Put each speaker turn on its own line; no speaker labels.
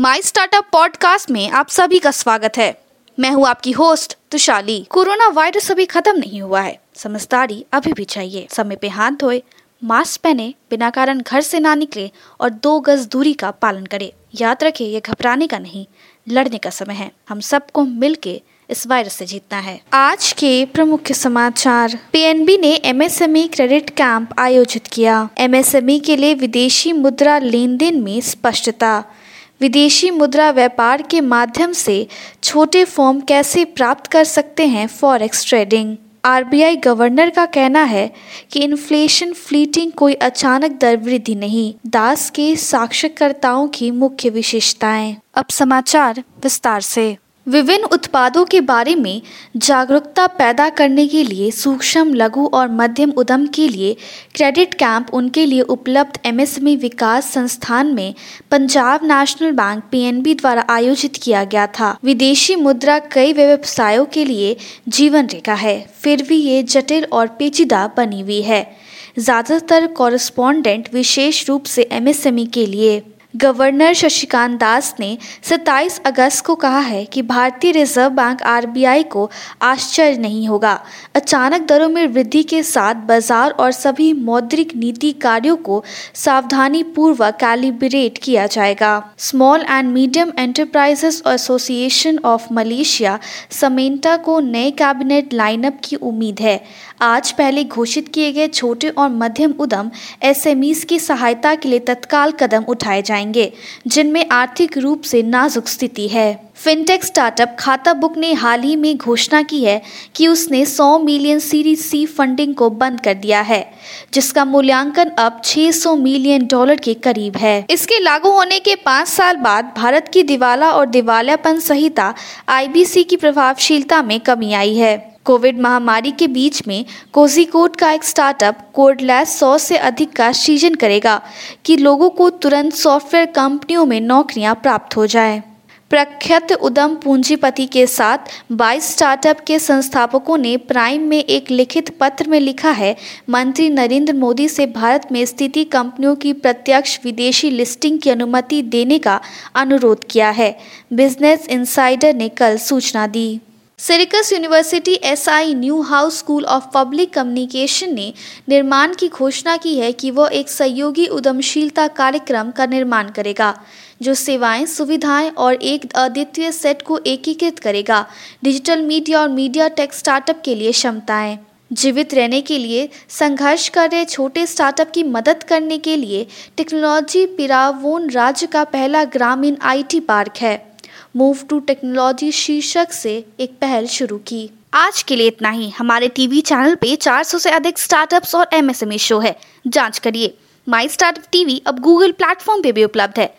My startup podcast में आप सभी का स्वागत है। मैं हूँ आपकी होस्ट तुशाली। कोरोना वायरस अभी खत्म नहीं हुआ है। समझदारी अभी भी चाहिए। समय पे हाथ धोए, मास्क पहने, बिना कारण घर से ना निकले और दो गज दूरी का पालन करे। याद रखे, ये घबराने का नहीं, लड़ने का समय है। हम सबको मिलके इस वायरस से जीतना है। आज के प्रमुख समाचार। पीएनबी ने एमएसएमई क्रेडिट कैंप आयोजित किया। एमएसएमई के लिए विदेशी मुद्रा लेन देन में स्पष्टता। विदेशी मुद्रा व्यापार के माध्यम से छोटे फॉर्म कैसे प्राप्त कर सकते हैं फॉरेक्स ट्रेडिंग आरबीआई गवर्नर का कहना है कि इन्फ्लेशन फ्लीटिंग कोई अचानक दर वृद्धि नहीं, दास के साक्षरकर्ताओं की मुख्य विशेषताएँ। अब समाचार विस्तार से। विभिन्न उत्पादों के बारे में जागरूकता पैदा करने के लिए सूक्ष्म, लघु और मध्यम उद्यम के लिए क्रेडिट कैंप उनके लिए उपलब्ध एमएसएमई विकास संस्थान में पंजाब नेशनल बैंक पीएनबी द्वारा आयोजित किया गया था। विदेशी मुद्रा कई व्यवसायों के लिए जीवन रेखा है। फिर भी ये जटिल और पेचीदा बनी हुई है। ज़्यादातर कॉरेस्पॉन्डेंट विशेष रूप से एमएसएमई के लिए। गवर्नर शशिकांत दास ने 27 अगस्त को कहा है कि भारतीय रिज़र्व बैंक आरबीआई को आश्चर्य नहीं होगा। अचानक दरों में वृद्धि के साथ बाज़ार और सभी मौद्रिक नीति कार्यों को सावधानी पूर्वक कैलिब्रेट किया जाएगा। Small and medium enterprises association of Malaysia समेंटा को नए कैबिनेट लाइनअप की उम्मीद है। आज पहले घोषित किए गए छोटे और मध्यम उद्यम एसएमईज की सहायता के लिए तत्काल कदम उठाए जाएँगे, जिनमें आर्थिक रूप से नाजुक स्थिति है। फिनटेक स्टार्टअप खाता बुक ने हाल ही में घोषणा की है कि उसने 100 मिलियन सीरीज़ सी फंडिंग को बंद कर दिया है, जिसका मूल्यांकन अब 600 मिलियन डॉलर के करीब है। इसके लागू होने के पाँच साल बाद भारत की दिवाला और दिवालियापन संहिता आईबीसी की प्रभावशीलता में कमी आई है। कोविड महामारी के बीच में कोजिकोड का एक स्टार्टअप कोडलैस सौ से अधिक का सृजन करेगा कि लोगों को तुरंत सॉफ्टवेयर कंपनियों में नौकरियाँ प्राप्त हो जाए। प्रख्यात उद्यम पूंजीपति के साथ 22 स्टार्टअप के संस्थापकों ने प्राइम में एक लिखित पत्र में लिखा है, मंत्री नरेंद्र मोदी से भारत में स्थिति कंपनियों की प्रत्यक्ष विदेशी लिस्टिंग की अनुमति देने का अनुरोध किया है। बिज़नेस इंसाइडर ने कल सूचना दी। Syracuse university SI Newhouse school of public communication ने निर्माण की घोषणा की है कि वह एक सहयोगी उद्यमशीलता कार्यक्रम का निर्माण करेगा, जो सेवाएँ, सुविधाएँ और एक अद्वितीय सेट को एकीकृत करेगा। डिजिटल मीडिया और मीडिया टेक स्टार्टअप के लिए क्षमताएँ। जीवित रहने के लिए, संघर्ष कर रहे छोटे स्टार्टअप की मदद करने के लिए टेक्नोलॉजी पिरावोन राज्य का पहला ग्रामीण आईटी पार्क है। मूव टू टेक्नोलॉजी शीर्षक से एक पहल शुरू की। आज के लिए इतना ही। हमारे टीवी चैनल पे 400 से अधिक स्टार्टअप्स और एमएसएमई शो है। जाँच करिए। माई स्टार्टअप टीवी अब गूगल प्लेटफॉर्म पे भी उपलब्ध है।